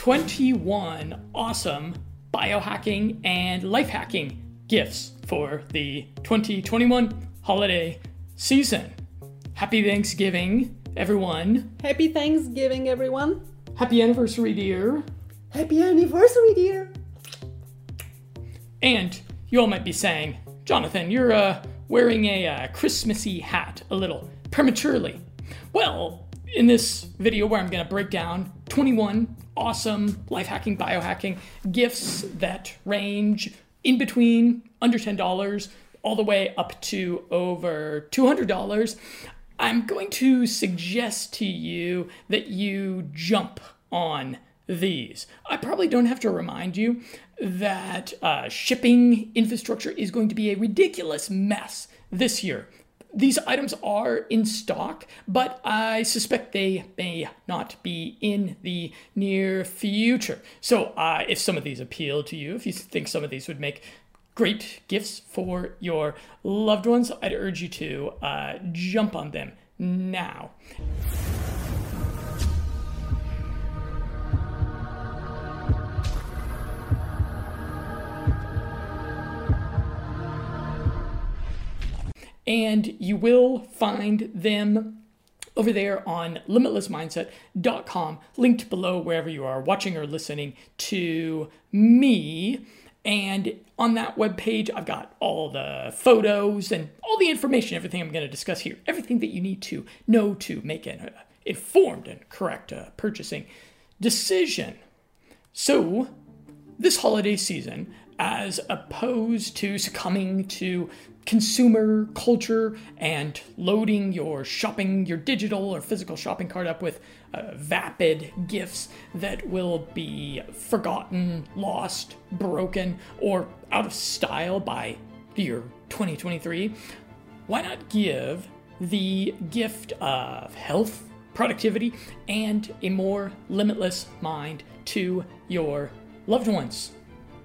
21 awesome biohacking and life hacking gifts for the 2021 holiday season. Happy Thanksgiving, everyone. Happy Thanksgiving, everyone. Happy anniversary, dear. Happy anniversary, dear. And you all might be saying, Jonathan, you're uh, wearing a uh, Christmassy hat a little prematurely. Well, in this video where I'm going to break down 21 awesome life hacking, biohacking gifts that range in between under $10 all the way up to over $200, I'm going to suggest to you that you jump on these. I probably don't have to remind you that uh, shipping infrastructure is going to be a ridiculous mess this year. These items are in stock, but I suspect they may not be in the near future. So, uh, if some of these appeal to you, if you think some of these would make great gifts for your loved ones, I'd urge you to uh, jump on them now. And you will find them over there on limitlessmindset.com, linked below wherever you are watching or listening to me. And on that webpage, I've got all the photos and all the information, everything I'm going to discuss here, everything that you need to know to make an uh, informed and correct uh, purchasing decision. So, this holiday season, as opposed to succumbing to consumer culture and loading your shopping, your digital or physical shopping cart up with uh, vapid gifts that will be forgotten, lost, broken, or out of style by the year 2023, why not give the gift of health, productivity, and a more limitless mind to your loved ones?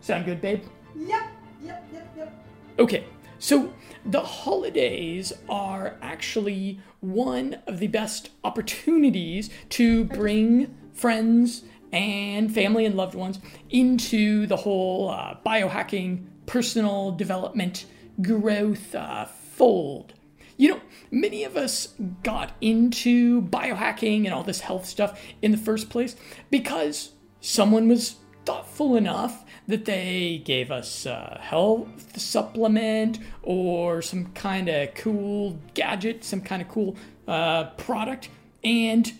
Sound good, babe? Yep, yep, yep, yep. Okay, so the holidays are actually one of the best opportunities to bring friends and family and loved ones into the whole uh, biohacking, personal development, growth uh, fold. You know, many of us got into biohacking and all this health stuff in the first place because someone was thoughtful enough that they gave us a health supplement or some kind of cool gadget, some kind of cool uh, product, and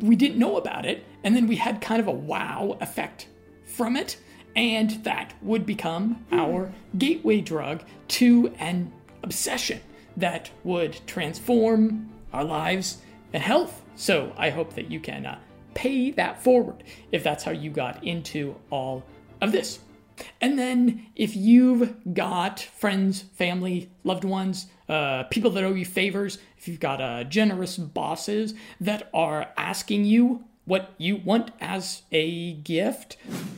we didn't know about it. And then we had kind of a wow effect from it, and that would become our gateway drug to an obsession that would transform our lives and health. So I hope that you can uh, pay that forward if that's how you got into all of this. And then if you've got friends, family, loved ones, uh, people that owe you favors, if you've got uh, generous bosses that are asking you what you want as a gift,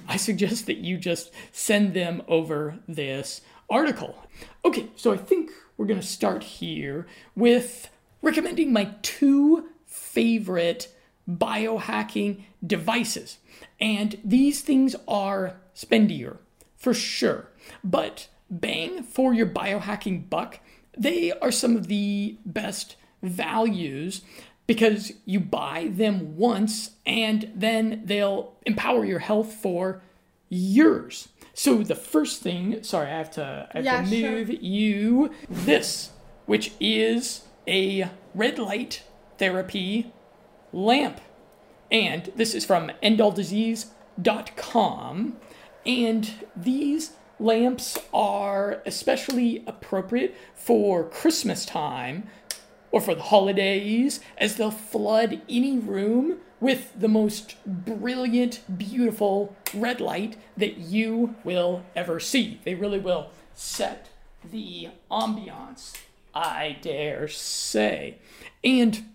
I suggest that you just send them over this article. Okay, so I think we're going to start here with recommending my two favorite biohacking devices. And these things are spendier for sure, but bang for your biohacking buck, they are some of the best values because you buy them once and then they'll empower your health for years. So the first thing, sorry, I have to, I have Yeah, to sure. move you this, which is a red light therapy lamp. And this is from endalldisease.com. And these lamps are especially appropriate for Christmas time or for the holidays, as they'll flood any room with the most brilliant, beautiful red light that you will ever see. They really will set the ambiance, I dare say. And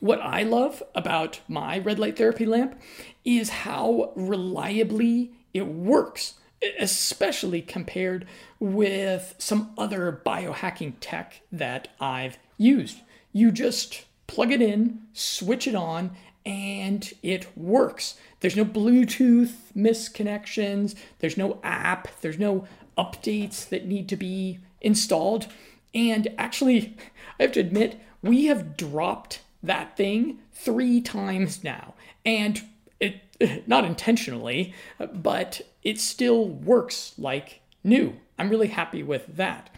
what I love about my red light therapy lamp is how reliably it works, especially compared with some other biohacking tech that I've used. You just plug it in, switch it on, and it works. There's no Bluetooth misconnections, there's no app, there's no updates that need to be installed. And actually, I have to admit, we have dropped that thing three times now. And it, not intentionally, but it still works like new. I'm really happy with that.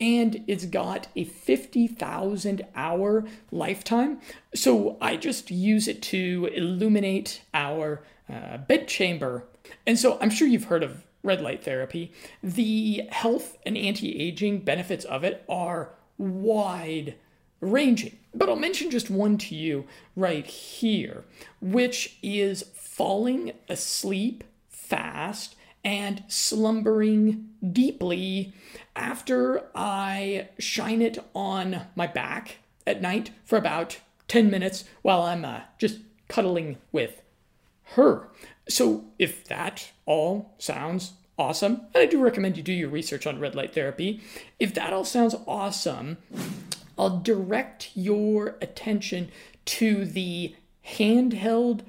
And it's got a 50,000 hour lifetime. So I just use it to illuminate our uh, bedchamber. And so I'm sure you've heard of red light therapy. The health and anti aging benefits of it are wide ranging. But I'll mention just one to you right here, which is falling asleep fast and slumbering deeply after I shine it on my back at night for about 10 minutes while I'm uh, just cuddling with her. So, if that all sounds awesome, and I do recommend you do your research on red light therapy, if that all sounds awesome, I'll direct your attention to the handheld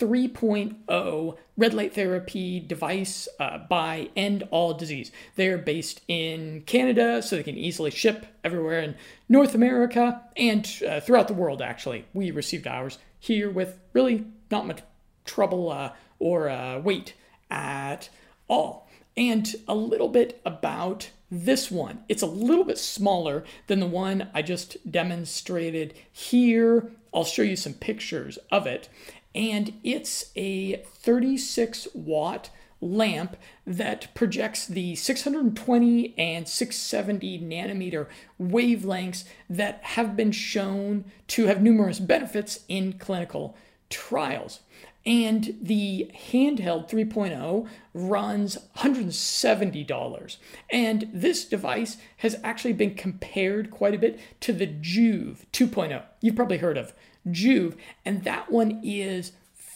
3.0 red light therapy device uh, by End All Disease. They're based in Canada, so they can easily ship everywhere in North America and uh, throughout the world, actually. We received ours here with really not much trouble uh, or uh, wait at all. And a little bit about this one. It's a little bit smaller than the one I just demonstrated here. I'll show you some pictures of it and it's a 36 watt lamp that projects the 620 and 670 nanometer wavelengths that have been shown to have numerous benefits in clinical trials. And the handheld 3.0 runs $170. And this device has actually been compared quite a bit to the Joovv 2.0. You've probably heard of Joovv, and that one is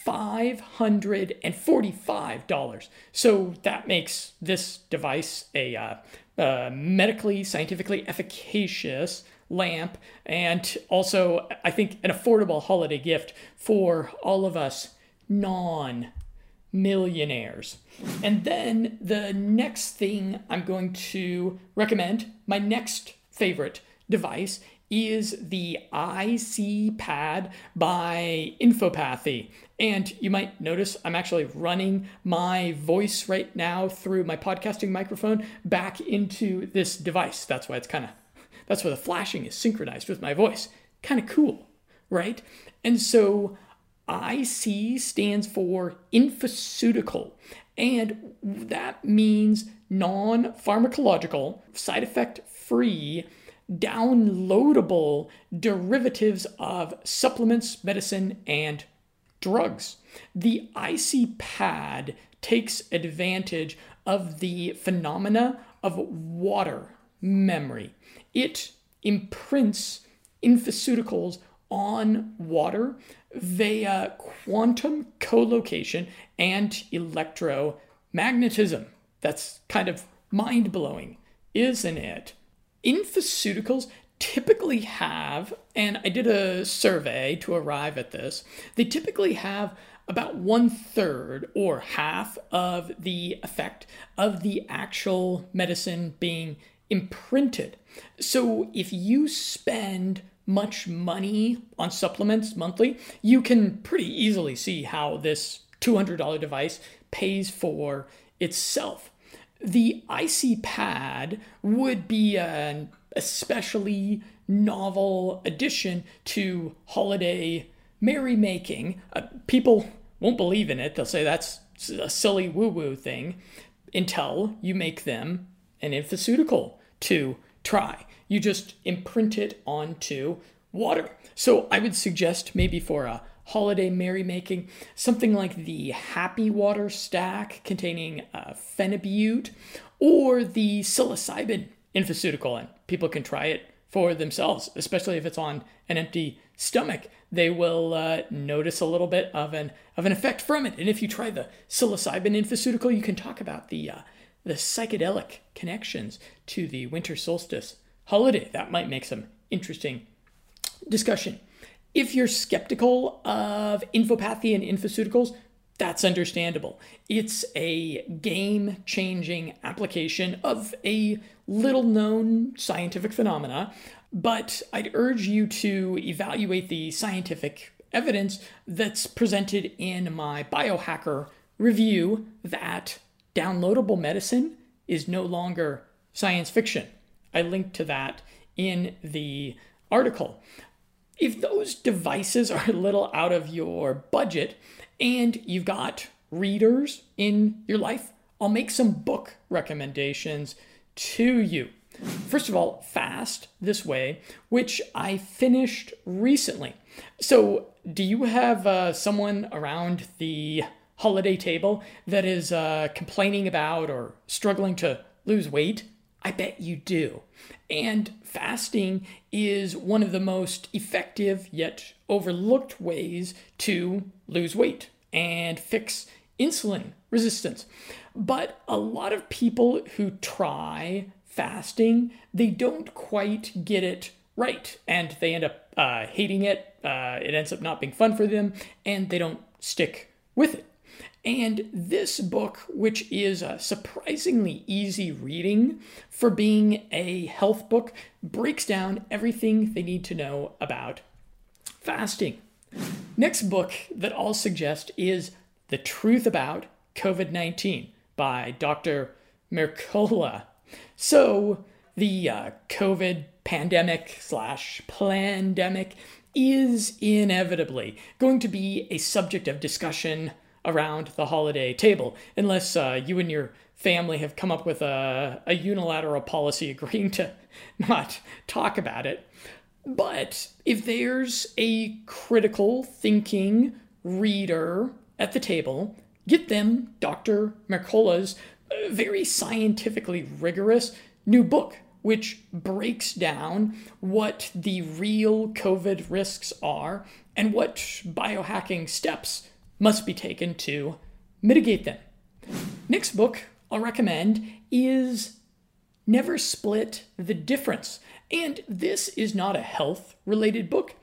$545. So that makes this device a uh, uh, medically, scientifically efficacious lamp, and also, I think, an affordable holiday gift for all of us non millionaires. And then the next thing I'm going to recommend, my next favorite device, is the IC pad by Infopathy. And you might notice I'm actually running my voice right now through my podcasting microphone back into this device. That's why it's kind of, that's why the flashing is synchronized with my voice. Kind of cool, right? And so IC stands for infoceutical. And that means non pharmacological, side effect free downloadable derivatives of supplements, medicine, and drugs. The IC pad takes advantage of the phenomena of water memory. It imprints infoceuticals on water via quantum collocation and electromagnetism. That's kind of mind blowing, isn't it? infoceuticals typically have, and I did a survey to arrive at this, they typically have about one third or half of the effect of the actual medicine being imprinted. So if you spend much money on supplements monthly, you can pretty easily see how this $200 device pays for itself. The IC pad would be an especially novel addition to holiday merrymaking. Uh, people won't believe in it. They'll say that's a silly woo woo thing until you make them an infoceutical to try. You just imprint it onto water. So I would suggest maybe for a holiday merrymaking, something like the Happy Water stack containing uh, phenibut or the psilocybin infoceutical. And people can try it for themselves, especially if it's on an empty stomach. They will uh, notice a little bit of an of an effect from it. And if you try the psilocybin infoceutical, you can talk about the uh, the psychedelic connections to the winter solstice holiday. That might make some interesting discussion. If you're skeptical of infopathy and infoceuticals, that's understandable. It's a game changing application of a little known scientific phenomena, but I'd urge you to evaluate the scientific evidence that's presented in my biohacker review that downloadable medicine is no longer science fiction. I linked to that in the article. If those devices are a little out of your budget and you've got readers in your life, I'll make some book recommendations to you. First of all, Fast This Way, which I finished recently. So, do you have uh, someone around the holiday table that is uh, complaining about or struggling to lose weight? I bet you do. And fasting is one of the most effective yet overlooked ways to lose weight and fix insulin resistance. But a lot of people who try fasting, they don't quite get it right and they end up uh, hating it. Uh, it ends up not being fun for them and they don't stick with it. And this book, which is a surprisingly easy reading for being a health book, breaks down everything they need to know about fasting. Next book that I'll suggest is The Truth About COVID 19 by Dr. Mercola. So, the uh, COVID pandemic slash pandemic is inevitably going to be a subject of discussion around the holiday table, unless uh, you and your family have come up with a, a unilateral policy agreeing to not talk about it. But if there's a critical thinking reader at the table, get them Dr. Mercola's uh, very scientifically rigorous new book, which breaks down what the real COVID risks are and what biohacking steps must be taken to mitigate them. Next book I'll recommend is Never Split the Difference. And this is not a health related book.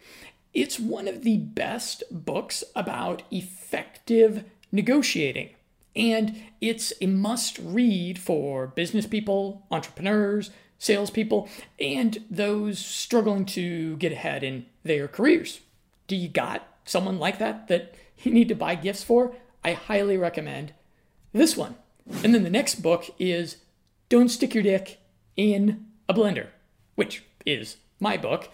It's one of the best books about effective negotiating. And it's a must read for business people, entrepreneurs, salespeople, and those struggling to get ahead in their careers. Do you got someone like that that you need to buy gifts for? I highly recommend this one. And then the next book is Don't Stick Your Dick in a Blender, which is my book.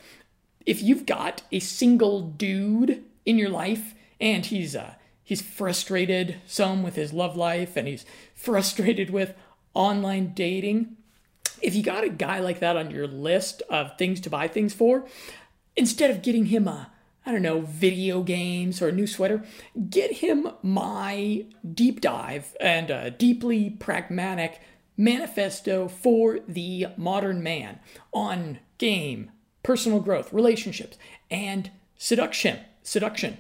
If you've got a single dude in your life and he's uh, he's frustrated some with his love life and he's frustrated with online dating, if you got a guy like that on your list of things to buy things for, instead of getting him a I don't know, video games or a new sweater, get him my deep dive and a deeply pragmatic manifesto for the modern man on game, personal growth, relationships, and seduction. Seduction.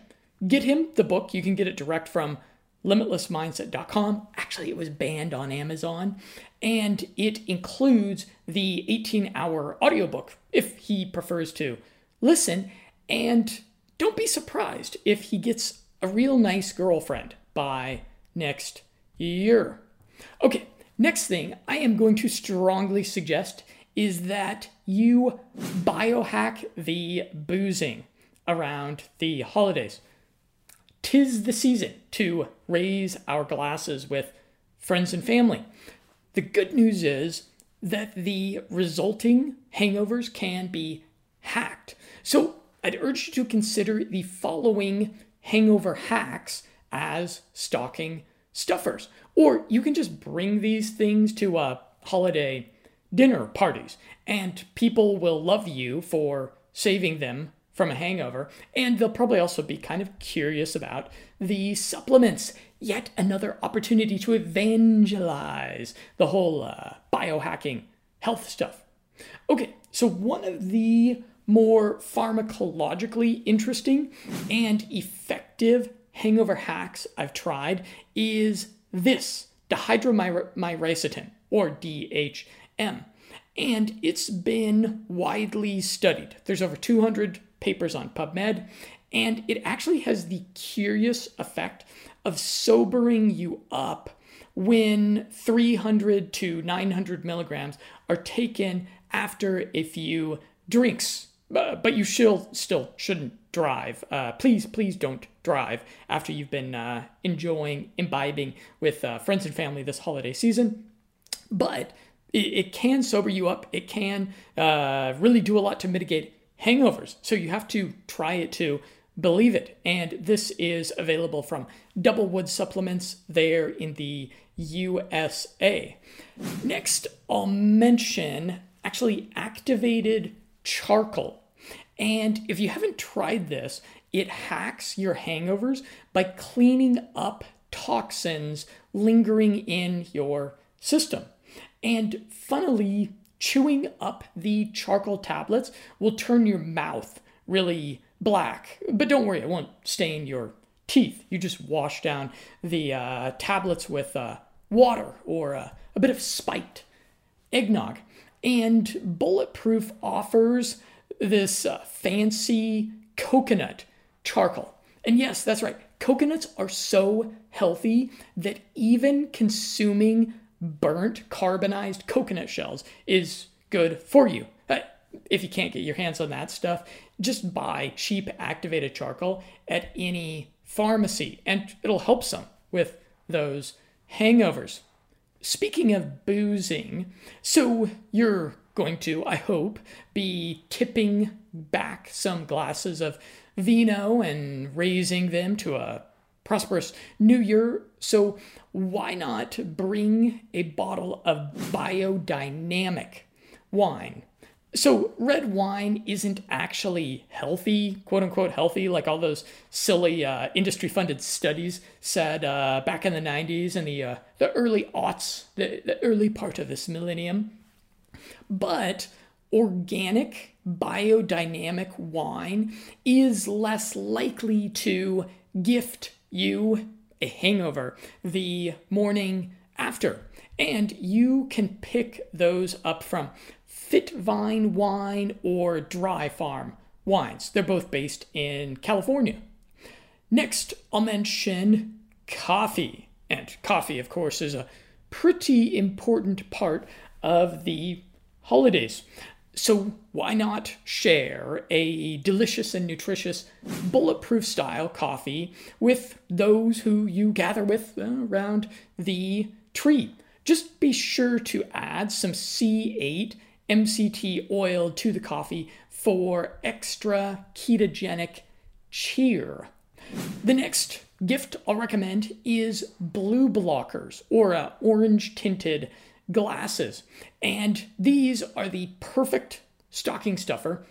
Get him the book. You can get it direct from limitlessmindset.com. Actually, it was banned on Amazon. And it includes the 18 hour audiobook if he prefers to listen. And don't be surprised if he gets a real nice girlfriend by next year. Okay, next thing I am going to strongly suggest is that you biohack the boozing around the holidays. Tis the season to raise our glasses with friends and family. The good news is that the resulting hangovers can be hacked. So I'd urge you to consider the following hangover hacks as stocking stuffers. Or you can just bring these things to a holiday dinner parties, and people will love you for saving them from a hangover, and they'll probably also be kind of curious about the supplements. Yet another opportunity to evangelize the whole uh, biohacking health stuff. Okay, so one of the more pharmacologically interesting and effective hangover hacks I've tried is this dihydromyricetin, or DHM. And it's been widely studied. There's over 200 papers on PubMed, and it actually has the curious effect of sobering you up when 300 to 900 milligrams are taken after a few drinks. But you still still shouldn't drive. Uh, please, please don't drive after you've been uh, enjoying imbibing with uh, friends and family this holiday season. But it, it can sober you up. It can uh, really do a lot to mitigate hangovers. So you have to try it to believe it. And this is available from Double Wood Supplements there in the USA. Next, I'll mention actually activated charcoal. And if you haven't tried this, it hacks your hangovers by cleaning up toxins lingering in your system. And funnily, chewing up the charcoal tablets will turn your mouth really black. But don't worry, it won't stain your teeth. You just wash down the uh, tablets with uh, water or uh, a bit of spiked eggnog. And Bulletproof offers this uh, fancy coconut charcoal. And yes, that's right. Coconuts are so healthy that even consuming burnt carbonized coconut shells is good for you. Uh, if you can't get your hands on that stuff, just buy cheap activated charcoal at any pharmacy and it'll help some with those hangovers. Speaking of boozing, so you're going to, I hope, be tipping back some glasses of vino and raising them to a prosperous new year. So, why not bring a bottle of biodynamic wine? So, red wine isn't actually healthy, quote unquote healthy, like all those silly uh, industry funded studies said uh, back in the 90s and the, uh, the early aughts, the, the early part of this millennium. But organic, biodynamic wine is less likely to gift you a hangover the morning after. And you can pick those up from Fit Vine Wine or Dry Farm Wines. They're both based in California. Next, I'll mention coffee. And coffee, of course, is a pretty important part of the holidays. So, why not share a delicious and nutritious bulletproof style coffee with those who you gather with uh, around the tree? Just be sure to add some C8 MCT oil to the coffee for extra ketogenic cheer. The next gift I'll recommend is blue blockers or orange tinted glasses. And these are the perfect stocking stuffer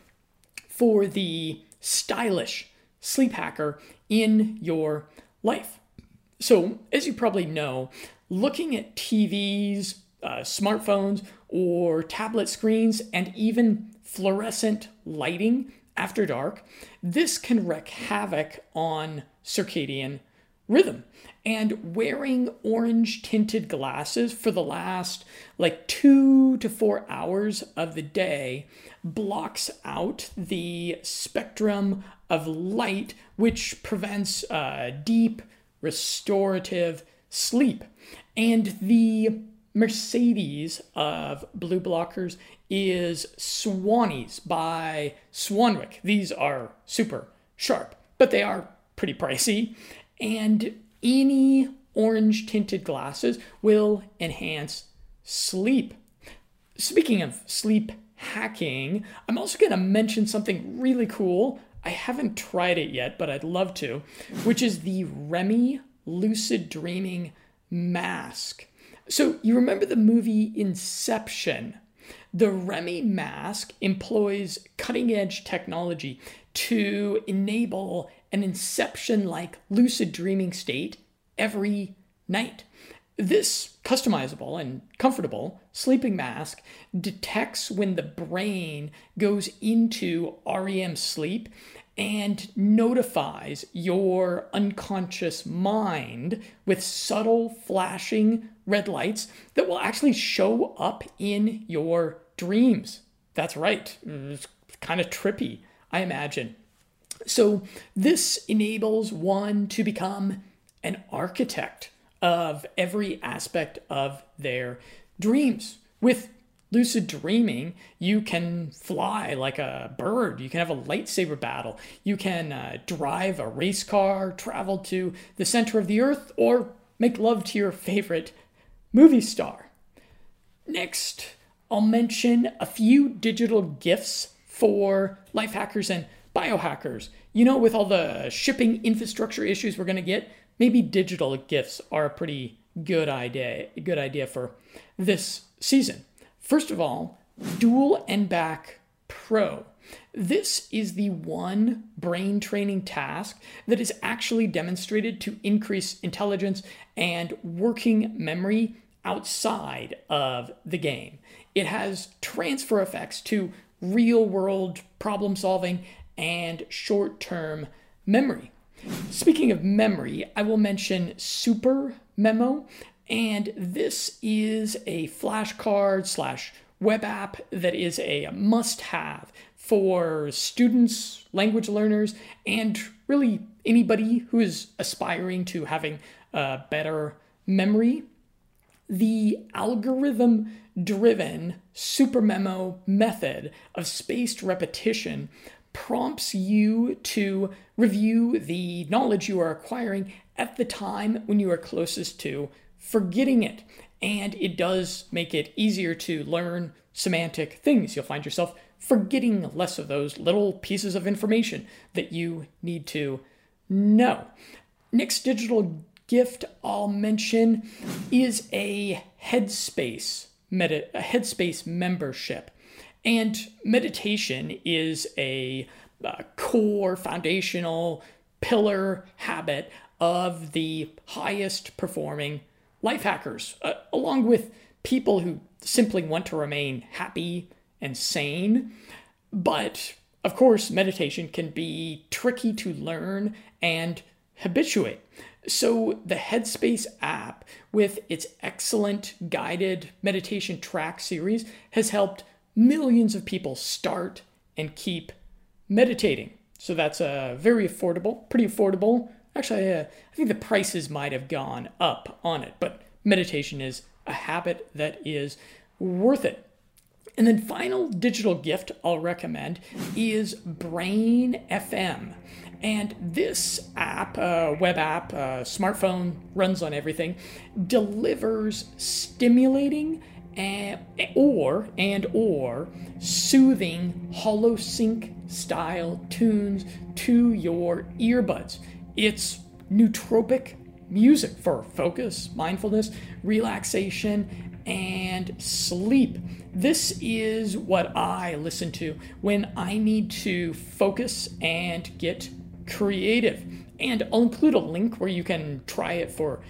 for the stylish sleep hacker in your life. So, as you probably know, looking at TVs, uh, smartphones, or tablet screens, and even fluorescent lighting after dark, this can wreak havoc on circadian rhythm. And wearing orange tinted glasses for the last like two to four hours of the day blocks out the spectrum of light, which prevents uh, deep, restorative sleep. And the Mercedes of blue blockers is Swannies by Swanwick. These are super sharp, but they are pretty pricey and any orange tinted glasses will enhance sleep. Speaking of sleep hacking, I'm also going to mention something really cool. I haven't tried it yet, but I'd love to, which is the Remee Lucid Dreaming Mask. So, you remember the movie Inception? The Remy mask employs cutting edge technology to enable an inception like lucid dreaming state every night. This customizable and comfortable sleeping mask detects when the brain goes into REM sleep and notifies your unconscious mind with subtle flashing red lights that will actually show up in your dreams. That's right. It's kind of trippy, I imagine. So, this enables one to become an architect of every aspect of their dreams. With lucid dreaming, you can fly like a bird. You can have a lightsaber battle. You can uh, drive a race car, travel to the center of the earth, or make love to your favorite movie star. Next, I'll mention a few digital gifts for life hackers and biohackers. You know, with all the shipping infrastructure issues we're going to get, maybe digital gifts are a pretty good idea. Good idea for this season. First of all, Dual N-Back Pro. This is the one brain training task that is actually demonstrated to increase intelligence and working memory outside of the game. It has transfer effects to real world problem solving and short term memory. Speaking of memory, I will mention Super Memo, and this is a flashcard slash web app that is a must have for students, language learners, and really anybody who is aspiring to having a better memory. The algorithm driven SuperMemo method of spaced repetition prompts you to review the knowledge you are acquiring at the time when you are closest to forgetting it. And it does make it easier to learn semantic things. You'll find yourself forgetting less of those little pieces of information that you need to know. Next digital gift I'll mention is a Headspace meta, a Headspace membership. And meditation is a, a core foundational pillar habit of the highest performing life hackers, uh, along with people who simply want to remain happy and sane. But of course, meditation can be tricky to learn and habituate. So, the Headspace app, with its excellent guided meditation track series, has helped millions of people start and keep meditating. So, that's uh, very affordable, pretty affordable. Actually, uh, I think the prices might have gone up on it, but meditation is a habit that is worth it. And then, final digital gift I'll recommend is Brain FM. And this app, uh, web app, uh, smartphone, runs on everything, delivers stimulating and, or and or soothing holosync style tunes to your earbuds. It's nootropic music for focus, mindfulness, relaxation, and sleep. This is what I listen to when I need to focus and get creative. And I'll include a link where you can try it for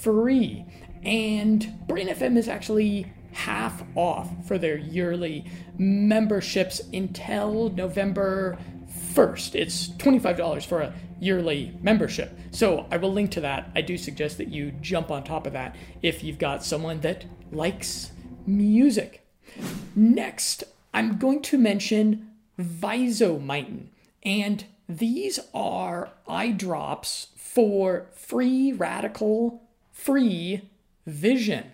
free. And Brain FM is actually half off for their yearly memberships until November 1st. It's $25 for a yearly membership. So I will link to that. I do suggest that you jump on top of that if you've got someone that likes music. Next, I'm going to mention Visomitin. And these are eye drops for free radical free vision.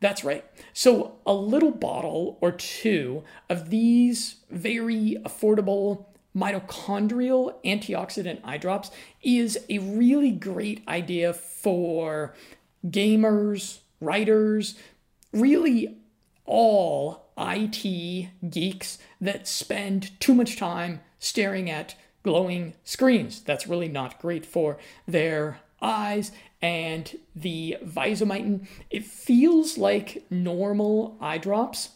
That's right. So, a little bottle or two of these very affordable mitochondrial antioxidant eye drops is a really great idea for gamers, writers, really all IT geeks that spend too much time staring at glowing screens. That's really not great for their eyes. And the Visomitin, it feels like normal eye drops.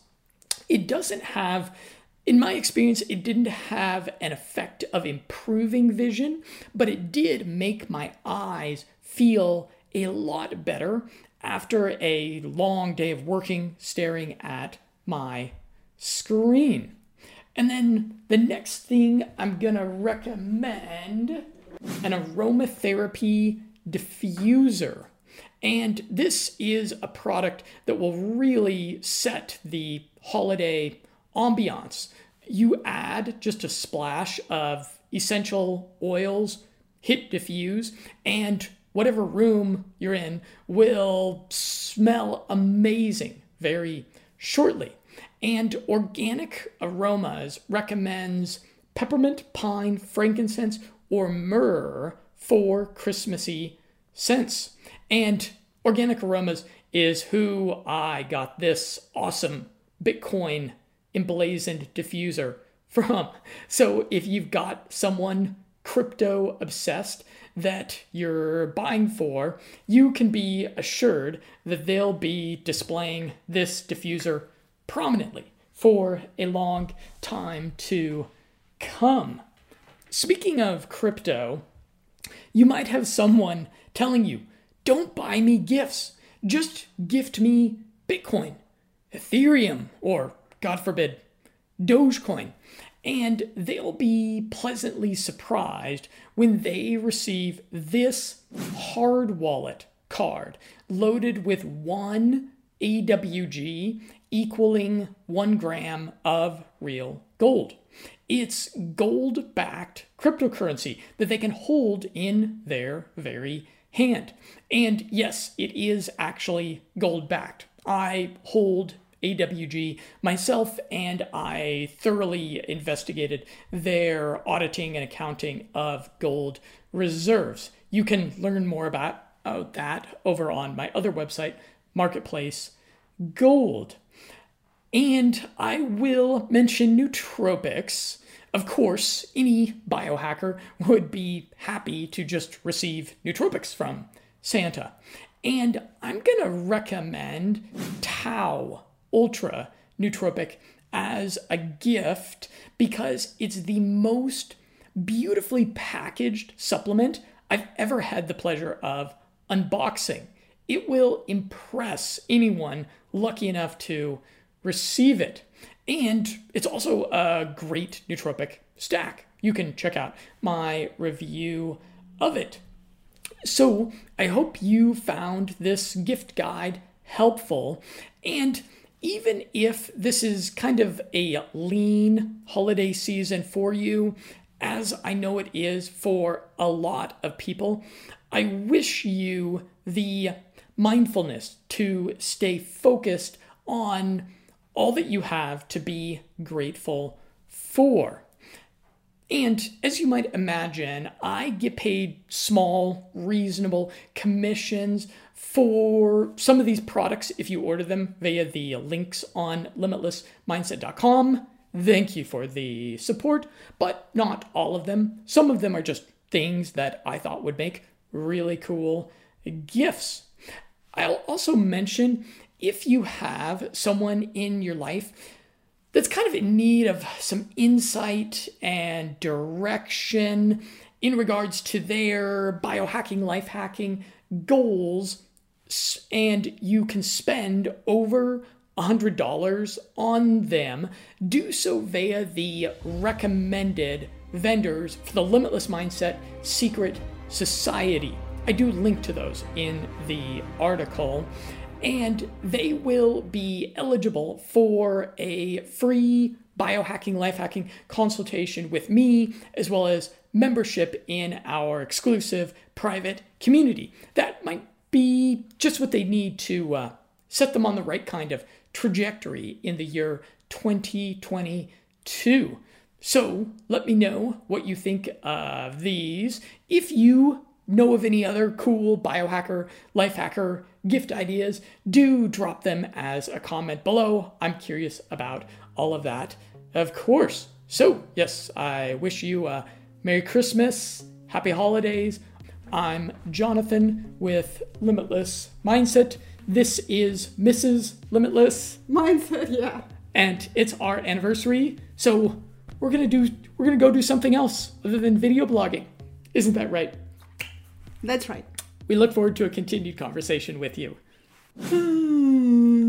It doesn't have, in my experience, it didn't have an effect of improving vision, but it did make my eyes feel a lot better after a long day of working, staring at my screen. And then the next thing I'm gonna recommend an aromatherapy diffuser. And this is a product that will really set the holiday ambiance. You add just a splash of essential oils hit diffuse, and whatever room you're in will smell amazing very shortly. And Organic Aromas recommends peppermint, pine, frankincense, or myrrh for Christmassy scents. And Organic Aromas is who I got this awesome Bitcoin emblazoned diffuser from. So if you've got someone crypto obsessed that you're buying for, you can be assured that they'll be displaying this diffuser prominently for a long time to come. Speaking of crypto, you might have someone telling you, don't buy me gifts, just gift me Bitcoin, Ethereum, or God forbid, Dogecoin. And they'll be pleasantly surprised when they receive this hard wallet card loaded with one AWG equaling one gram of real gold. It's gold backed cryptocurrency that they can hold in their very hand. And yes, it is actually gold backed. I hold AWG myself, and I thoroughly investigated their auditing and accounting of gold reserves. You can learn more about that over on my other website, Marketplace Gold. And I will mention nootropics. Of course, any biohacker would be happy to just receive nootropics from Santa. And I'm going to recommend Tau Ultra Nootropic as a gift because it's the most beautifully packaged supplement I've ever had the pleasure of unboxing. It will impress anyone lucky enough to receive it. And it's also a great nootropic stack. You can check out my review of it. So, I hope you found this gift guide helpful. And even if this is kind of a lean holiday season for you, as I know it is for a lot of people, I wish you the mindfulness to stay focused on all that you have to be grateful for. And as you might imagine, I get paid small, reasonable commissions for some of these products if you order them via the links on limitlessmindset.com. Thank you for the support, but not all of them. Some of them are just things that I thought would make really cool gifts. I'll also mention if you have someone in your life that's kind of in need of some insight and direction in regards to their biohacking, life hacking goals, and you can spend over $100 on them, do so via the recommended vendors for the Limitless Mindset Secret Society. I do link to those in the article and they will be eligible for a free biohacking, life hacking consultation with me, as well as membership in our exclusive private community. That might be just what they need to uh, set them on the right kind of trajectory in the year 2022. So let me know what you think of these. If you know of any other cool biohacker, life hacker gift ideas, do drop them as a comment below. I'm curious about all of that, of course. So, yes, I wish you a Merry Christmas, Happy Holidays. I'm Jonathan with Limitless Mindset. This is Mrs. Limitless Mindset, yeah. And it's our anniversary, so we're gonna do we're gonna go do something else other than video blogging. Isn't that right? That's right. We look forward to a continued conversation with you.